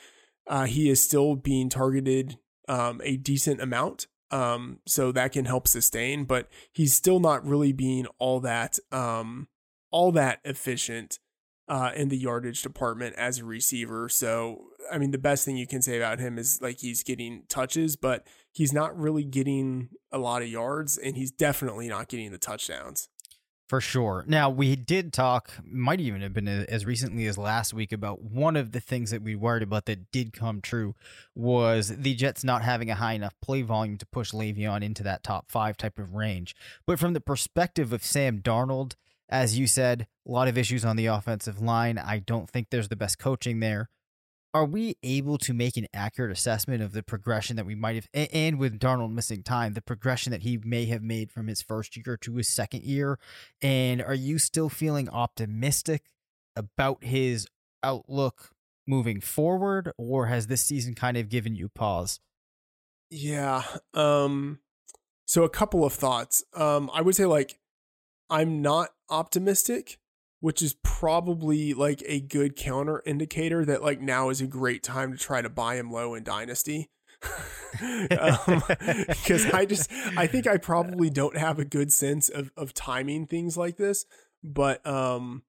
uh, he is still being targeted um, a decent amount, um, so that can help sustain. But he's still not really being all that um, all that efficient uh, in the yardage department as a receiver. So I mean, the best thing you can say about him is like he's getting touches, but he's not really getting a lot of yards, and he's definitely not getting the touchdowns. For sure. Now, we did talk, might even have been as recently as last week, about one of the things that we worried about that did come true was the Jets not having a high enough play volume to push Le'Veon into that top five type of range. But from the perspective of Sam Darnold, as you said, a lot of issues on the offensive line. I don't think there's the best coaching there. Are we able to make an accurate assessment of the progression that we might have, and with Darnold missing time, the progression that he may have made from his first year to his second year? And are you still feeling optimistic about his outlook moving forward, or has this season kind of given you pause? Yeah. Um so a couple of thoughts. Um I would say like I'm not optimistic, which is probably like a good counter indicator that like now is a great time to try to buy him low in dynasty. um, cuz I just I think I probably don't have a good sense of of timing things like this, but um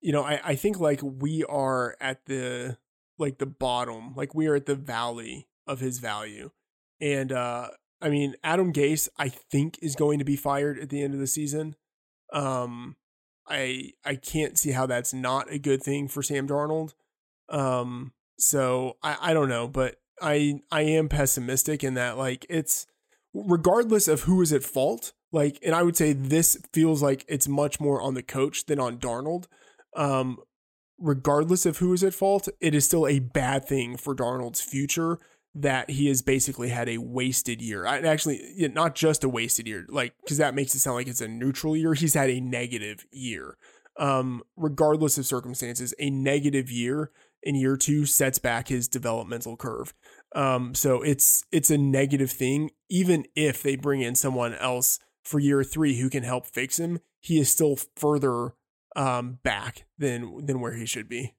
you know, I I think like we are at the like the bottom, like we are at the valley of his value. And uh I mean, Adam Gase, I think, is going to be fired at the end of the season. Um, I I can't see how that's not a good thing for Sam Darnold. Um, so I I don't know, but I I am pessimistic in that like it's regardless of who is at fault. Like, and I would say this feels like it's much more on the coach than on Darnold. Um, regardless of who is at fault, it is still a bad thing for Darnold's future that he has basically had a wasted year. I, actually, not just a wasted year, like because that makes it sound like it's a neutral year. He's had a negative year. Um, regardless of circumstances, a negative year in year two sets back his developmental curve. Um, so it's it's a negative thing. Even if they bring in someone else for year three who can help fix him, he is still further um back than than where he should be.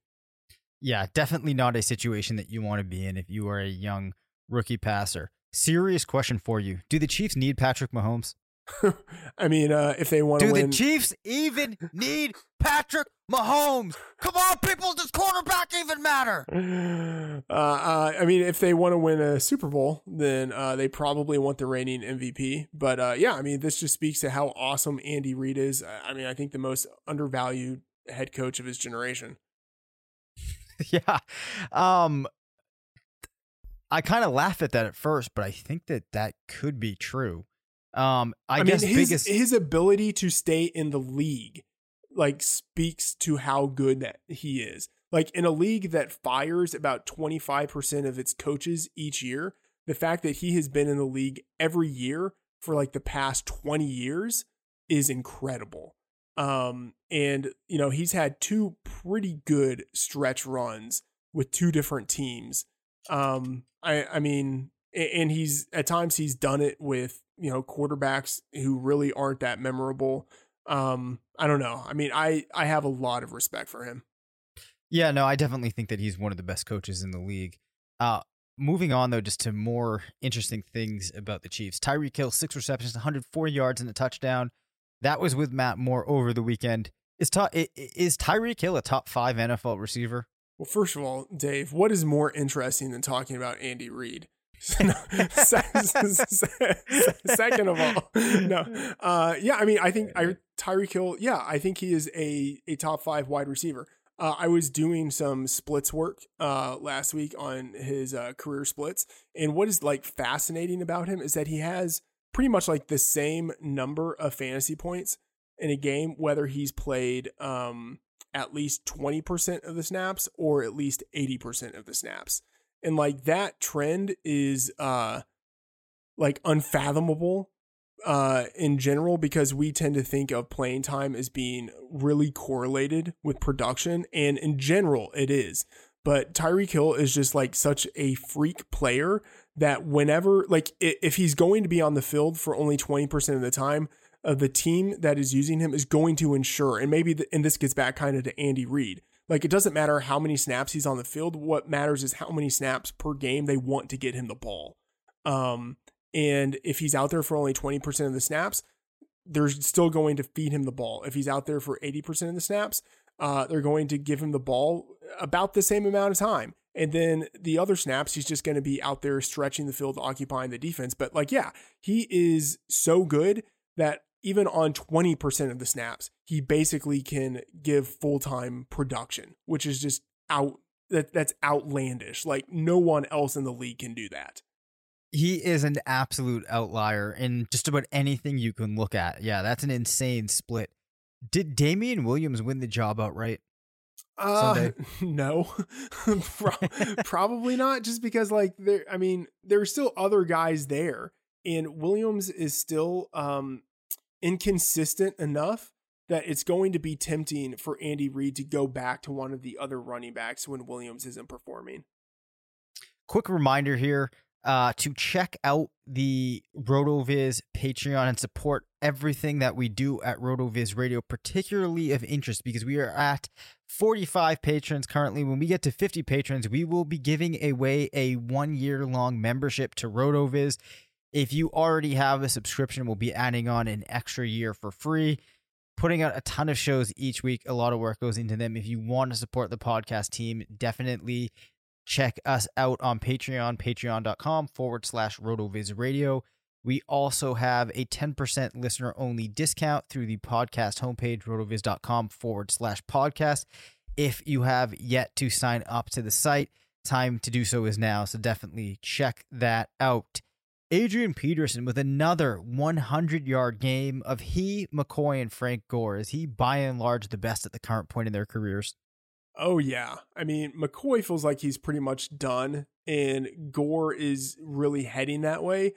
Yeah, definitely not a situation that you want to be in if you are a young rookie passer. Serious question for you. Do the Chiefs need Patrick Mahomes? I mean, uh, if they want to win Do win, the Chiefs even need Patrick Mahomes? Come on, people, does quarterback even matter? uh, uh, I mean, if they want to win a Super Bowl, then uh, they probably want the reigning MVP. But uh, yeah, I mean, this just speaks to how awesome Andy Reid is. I mean, I think the most undervalued head coach of his generation. yeah. Um I kind of laugh at that at first, but I think that that could be true. Um I, I, guess mean, his biggest his ability to stay in the league like speaks to how good that he is. Like in a league that fires about 25% of its coaches each year, the fact that he has been in the league every year for like the past 20 years is incredible. Um and you know, he's had two pretty good stretch runs with two different teams. Um I I mean and he's at times he's done it with you know quarterbacks who really aren't that memorable um i don't know i mean i i have a lot of respect for him Yeah, no, I definitely think that he's one of the best coaches in the league. Uh moving on though just to more interesting things about the Chiefs. Tyreek Hill 6 receptions, 104 yards and a touchdown. That was with Matt Moore over the weekend. Is Ty- is Tyreek Hill a top 5 NFL receiver? well first of all dave what is more interesting than talking about andy reid second of all, no, uh, yeah, I mean, I think I Tyreek Hill, yeah, I think he is a a top five wide receiver. Uh, I was doing some splits work uh, last week on his uh, career splits, and what is like fascinating about him is that he has pretty much like the same number of fantasy points in a game, whether he's played um, at least twenty percent of the snaps or at least eighty percent of the snaps, and like that trend is uh like unfathomable uh, in general because we tend to think of playing time as being really correlated with production, and in general, it is. But Tyreek Hill is just like such a freak player that whenever, like, if he's going to be on the field for only 20% of the time, uh, the team that is using him is going to ensure, and maybe, the, and this gets back kind of to Andy Reid. Like, it doesn't matter how many snaps he's on the field. What matters is how many snaps per game they want to get him the ball. Um, and if he's out there for only 20% of the snaps, they're still going to feed him the ball. If he's out there for 80% of the snaps, uh, they're going to give him the ball about the same amount of time. And then the other snaps, he's just going to be out there stretching the field, occupying the defense. But like, yeah, he is so good that even on 20% of the snaps, he basically can give full time production, which is just out. That, that's outlandish. Like no one else in the league can do that he is an absolute outlier in just about anything you can look at. Yeah, that's an insane split. Did Damien Williams win the job outright? Uh, no, probably not. Just because, like, there, I mean, there are still other guys there, and Williams is still um inconsistent enough that it's going to be tempting for Andy Reid to go back to one of the other running backs when Williams isn't performing. Quick reminder here uh, to check out the RotoViz Patreon and support everything that we do at RotoViz Radio, particularly of interest because we are at 45 patrons currently. When we get to 50 patrons, we will be giving away a one year long membership to RotoViz. If you already have a subscription, we'll be adding on an extra year for free. Putting out a ton of shows each week. A lot of work goes into them. If you want to support the podcast team, definitely check us out on Patreon, patreon.com forward slash rotoviz radio. We also have a 10% listener only discount through the podcast homepage, rotoviz.com forward slash podcast. If you have yet to sign up to the site, time to do so is now. So definitely check that out. Adrian Peterson with another 100 yard game of he, McCoy, and Frank Gore. Is he by and large the best at the current point in their careers? Oh yeah. I mean, McCoy feels like he's pretty much done and Gore is really heading that way.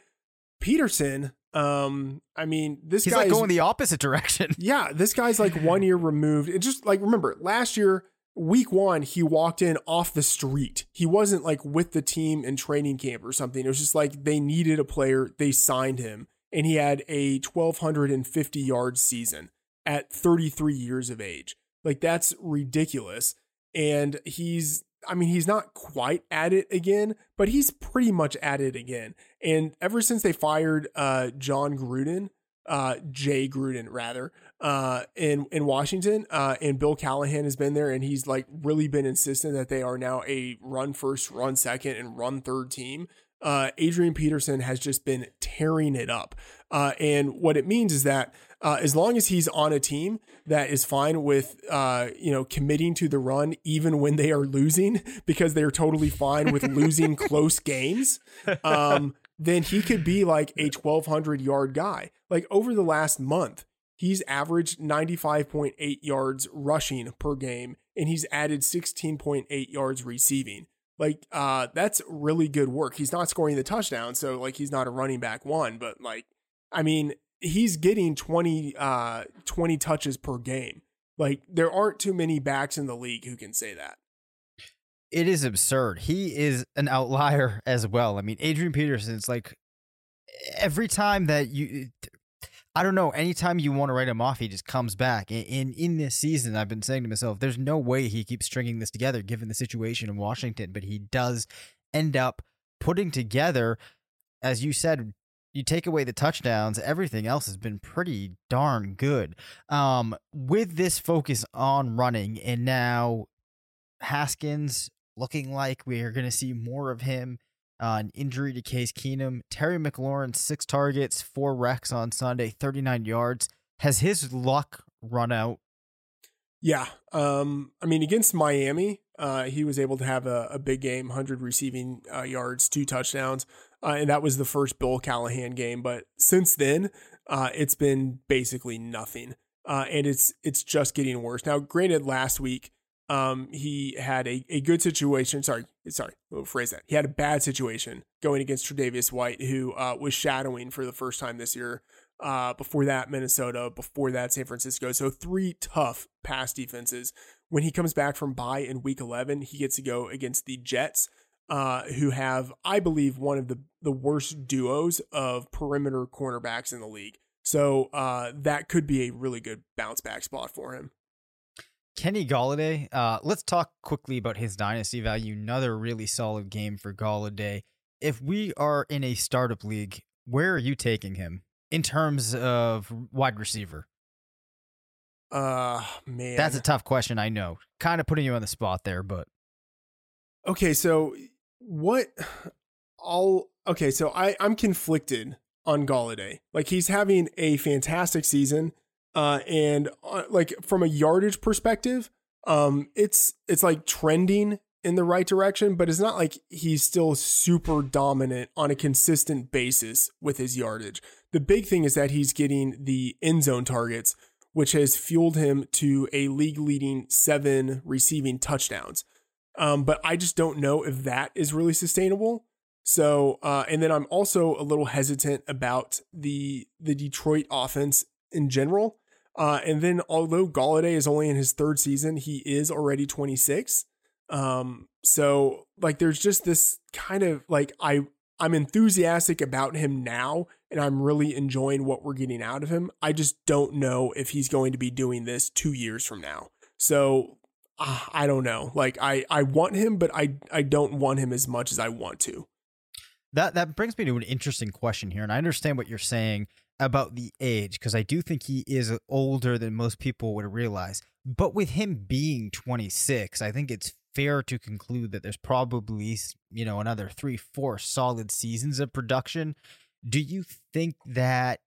Peterson, um, I mean, this he's guy like going the opposite direction. Yeah, this guy's like one year removed. It just like remember last year, week one, he walked in off the street. He wasn't like with the team in training camp or something. It was just like they needed a player, they signed him, and he had a 1250 yard season at 33 years of age. Like that's ridiculous and he's I mean, he's not quite at it again, but he's pretty much at it again. And ever since they fired uh, Jon Gruden, uh, Jay Gruden rather, uh, in in Washington, uh, and Bill Callahan has been there, and he's like really been insistent that they are now a run first, run second, and run third team. Uh, Adrian Peterson has just been tearing it up, uh, and what it means is that uh, as long as he's on a team that is fine with uh, you know committing to the run even when they are losing because they're totally fine with losing close games um, then he could be like a 1200 yard guy. Like over the last month he's averaged 95.8 yards rushing per game and he's added 16.8 yards receiving. Like uh that's really good work. He's not scoring the touchdown so like he's not a running back one but like i mean he's getting 20 uh 20 touches per game. Like there aren't too many backs in the league who can say that. It is absurd. He is an outlier as well. I mean, Adrian Peterson, Peterson's like every time that you I don't know, anytime you want to write him off, he just comes back. And in, in this season, I've been saying to myself, there's no way he keeps stringing this together given the situation in Washington, but he does end up putting together as you said you take away the touchdowns, everything else has been pretty darn good. Um, with this focus on running, and now Haskins looking like we are going to see more of him Uh, an injury to Case Keenum. Terry McLaurin, six targets, four recs on Sunday, 39 yards. Has his luck run out? Yeah. Um, I mean, against Miami, uh, he was able to have a, a big game, 100 receiving uh, yards, two touchdowns. Uh, and that was the first Bill Callahan game. But since then, uh, it's been basically nothing. Uh, and it's it's just getting worse. Now, granted, last week um, he had a, a good situation. Sorry, sorry, we'll phrase that. He had a bad situation going against Tre'Davious White, who uh, was shadowing for the first time this year. Uh, before that, Minnesota. Before that, San Francisco. So three tough pass defenses. When he comes back from bye in Week 11, he gets to go against the Jets, uh, who have, I believe, one of the the worst duos of perimeter cornerbacks in the league. So uh, that could be a really good bounce back spot for him. Kenny Golladay. Uh, let's talk quickly about his dynasty value. Another really solid game for Golladay. If we are in a startup league, where are you taking him in terms of wide receiver? Uh, man, That's a tough question. I know. Kind of putting you on the spot there, but okay. So what? I'll okay. So I I'm conflicted on Golladay. Like he's having a fantastic season. Uh, and uh, like from a yardage perspective, um, it's it's like trending in the right direction, but it's not like he's still super dominant on a consistent basis with his yardage. The big thing is that he's getting the end zone targets, which has fueled him to a league leading seven receiving touchdowns. Um, but I just don't know if that is really sustainable. So, uh, and then I'm also a little hesitant about the the Detroit offense in general. Uh, and then although Golladay is only in his third season, he is already 26. Um, so like there's just this kind of like I I'm enthusiastic about him now and I'm really enjoying what we're getting out of him. I just don't know if he's going to be doing this 2 years from now. So uh, I don't know. Like I I want him but I I don't want him as much as I want to. That that brings me to an interesting question here, and I understand what you're saying about the age because I do think he is older than most people would realize. But with him being 26, I think it's fair to conclude that there's probably you know another three, four solid seasons of production. Do you think that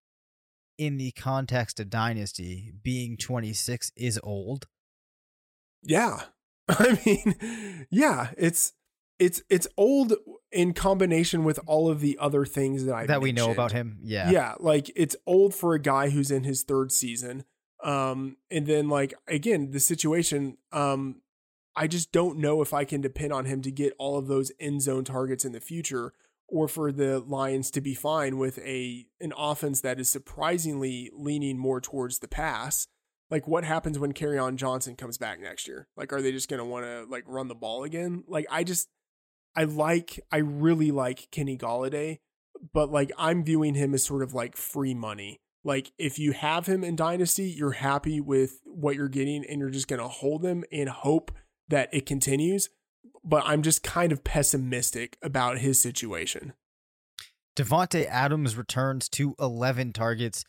in the context of dynasty, being 26 is old? Yeah. I mean, yeah, it's it's it's old in combination with all of the other things that I that we know about him. Yeah, yeah, like it's old for a guy who's in his third season. Um, and then like again, the situation. Um, I just don't know if I can depend on him to get all of those end zone targets in the future, or for the Lions to be fine with a an offense that is surprisingly leaning more towards the pass. Like what happens when on Johnson comes back next year? Like are they just going to want to like run the ball again? Like I just I like, I really like Kenny Golladay, but like I'm viewing him as sort of like free money. Like if you have him in Dynasty, you're happy with what you're getting and you're just going to hold him and hope that it continues. But I'm just kind of pessimistic about his situation. Davante Adams returns to 11 targets,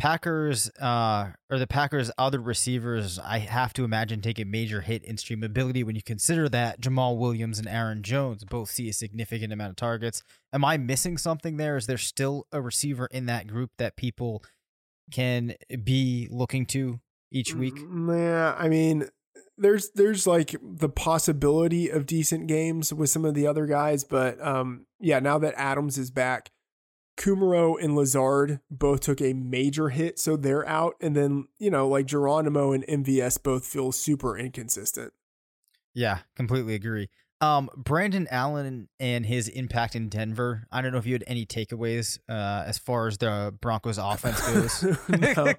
Packers uh, or the Packers' other receivers, I have to imagine, take a major hit in streamability when you consider that Jamaal Williams and Aaron Jones both see a significant amount of targets. Am I missing something there? Is there still a receiver in that group that people can be looking to each week? Mm, yeah, I mean, there's there's like the possibility of decent games with some of the other guys, but um, yeah, now that Adams is back Kumerow and Lazard both took a major hit, so they're out. And then, you know, like Geronimo and MVS both feel super inconsistent. Yeah, completely agree. Um, Brandon Allen and his impact in Denver. I don't know if you had any takeaways uh, as far as the Broncos offense goes. no,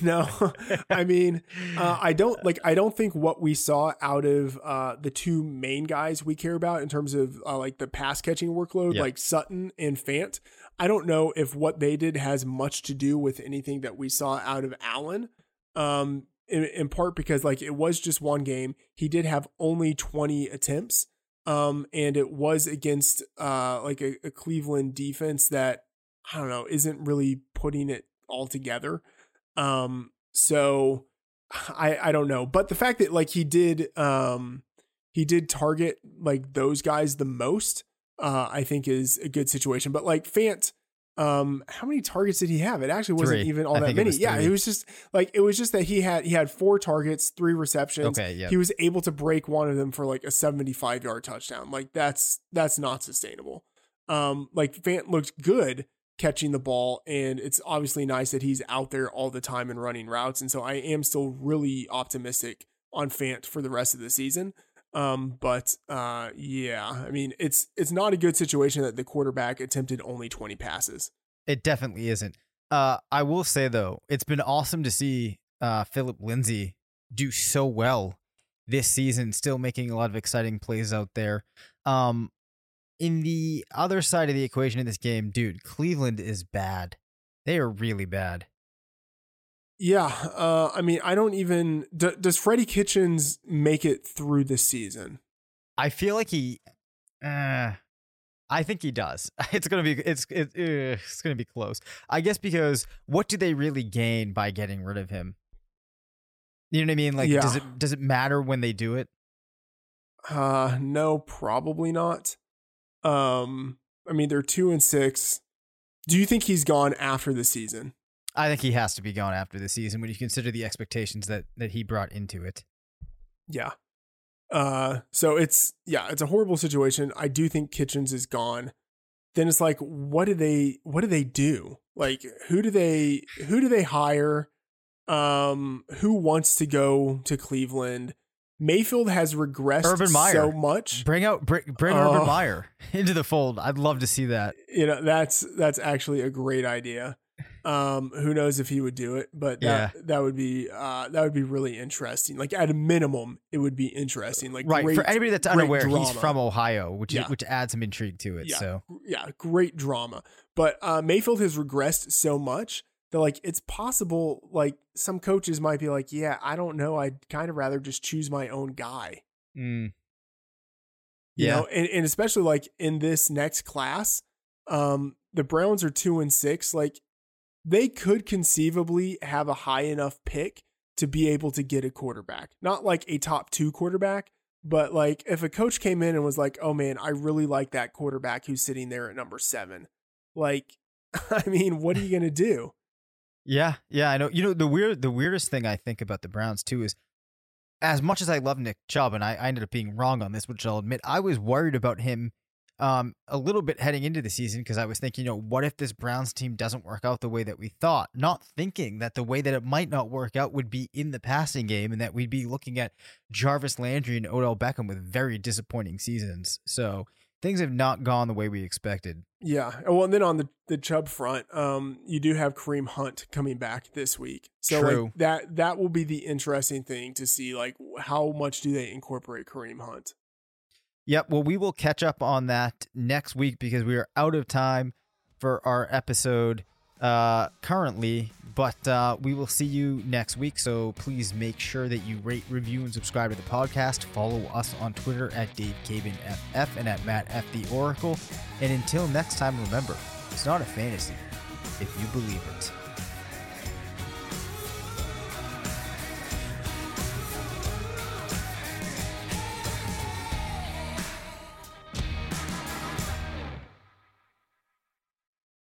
no. I mean, uh, I don't like. I don't think what we saw out of uh, the two main guys we care about in terms of uh, like the pass catching workload, yep. like Sutton and Fant. I don't know if what they did has much to do with anything that we saw out of Allen. Um, in, in part because like it was just one game. He did have only 20 attempts. Um, and it was against uh like a, a Cleveland defense that I don't know isn't really putting it all together. Um, so I I don't know, but the fact that like he did um he did target like those guys the most uh, I think is a good situation. But like Fant, um, how many targets did he have? It actually wasn't Three. even all I that think it many. yeah, it was just like it was just that he had he had four targets, three receptions. Okay, yeah. He was able to break one of them for like a 75 yard touchdown. Like that's that's not sustainable. Um, like Fant looked good catching the ball, and it's obviously nice that he's out there all the time and running routes. And so I am still really optimistic on Fant for the rest of the season. Um, but uh, yeah, I mean it's it's not a good situation that the quarterback attempted only 20 passes. It definitely isn't. Uh, I will say though, it's been awesome to see uh, Philip Lindsay do so well this season, still making a lot of exciting plays out there. Um, in the other side of the equation in this game, dude, Cleveland is bad. They are really bad. Yeah, uh, I mean, I don't even. D- does Freddie Kitchens make it through the season? I feel like he. Uh, I think he does. It's gonna be. It's it, uh, it's gonna be close. I guess because what do they really gain by getting rid of him? You know what I mean? Like, does it does it matter when they do it? Uh, no, probably not. Um, I mean, they're two and six. Do you think he's gone after the season? I think he has to be gone after the season when you consider the expectations that that he brought into it. Yeah. Uh, so it's yeah, it's a horrible situation. I do think Kitchens is gone. Then it's like, what do they what do they do? Like, who do they who do they hire? Um, who wants to go to Cleveland? Mayfield has regressed Urban Meyer. so much. Bring out bring, bring Oh. Urban Meyer into the fold. I'd love to see that. You know, that's that's actually a great idea. Um, who knows if he would do it, but that that would be uh that would be really interesting. Like at a minimum, it would be interesting. Like Right. great, For anybody that's unaware, he's from Ohio, which Yeah. which adds some intrigue to it. Yeah. So yeah, great drama. But uh, Mayfield has regressed so much that like it's possible like some coaches might be like, yeah, I don't know, I'd kind of rather just choose my own guy. mm. You Yeah. know, and, and especially like in this next class, um, the Browns are two and six. Like they could conceivably have a high enough pick to be able to get a quarterback. Not like a top two quarterback, but like if a coach came in and was like, oh man, I really like that quarterback who's sitting there at number seven. Like, I mean, what are you gonna do? Yeah, yeah, I know. You know, the weird the weirdest thing I think about the Browns too is as much as I love Nick Chubb, and I, I ended up being wrong on this, which I'll admit, I was worried about him um a little bit heading into the season because I was thinking, you know, what if this Browns team doesn't work out the way that we thought? Not thinking that the way that it might not work out would be in the passing game and that we'd be looking at Jarvis Landry and Odell Beckham with very disappointing seasons. So things have not gone the way we expected. Yeah. Well, and then on the the Chubb front, um, you do have Kareem Hunt coming back this week, so True. like that that will be the interesting thing to see, like how much do they incorporate Kareem Hunt? Yep. Well, we will catch up on that next week because we are out of time for our episode uh, currently. But uh, we will see you next week. So please make sure that you rate, review, and subscribe to the podcast. Follow us on Twitter at Dave FF and at Matt F the Oracle. And until next time, remember, it's not a fantasy if you believe it.